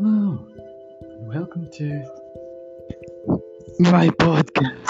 Hello, and welcome to my podcast.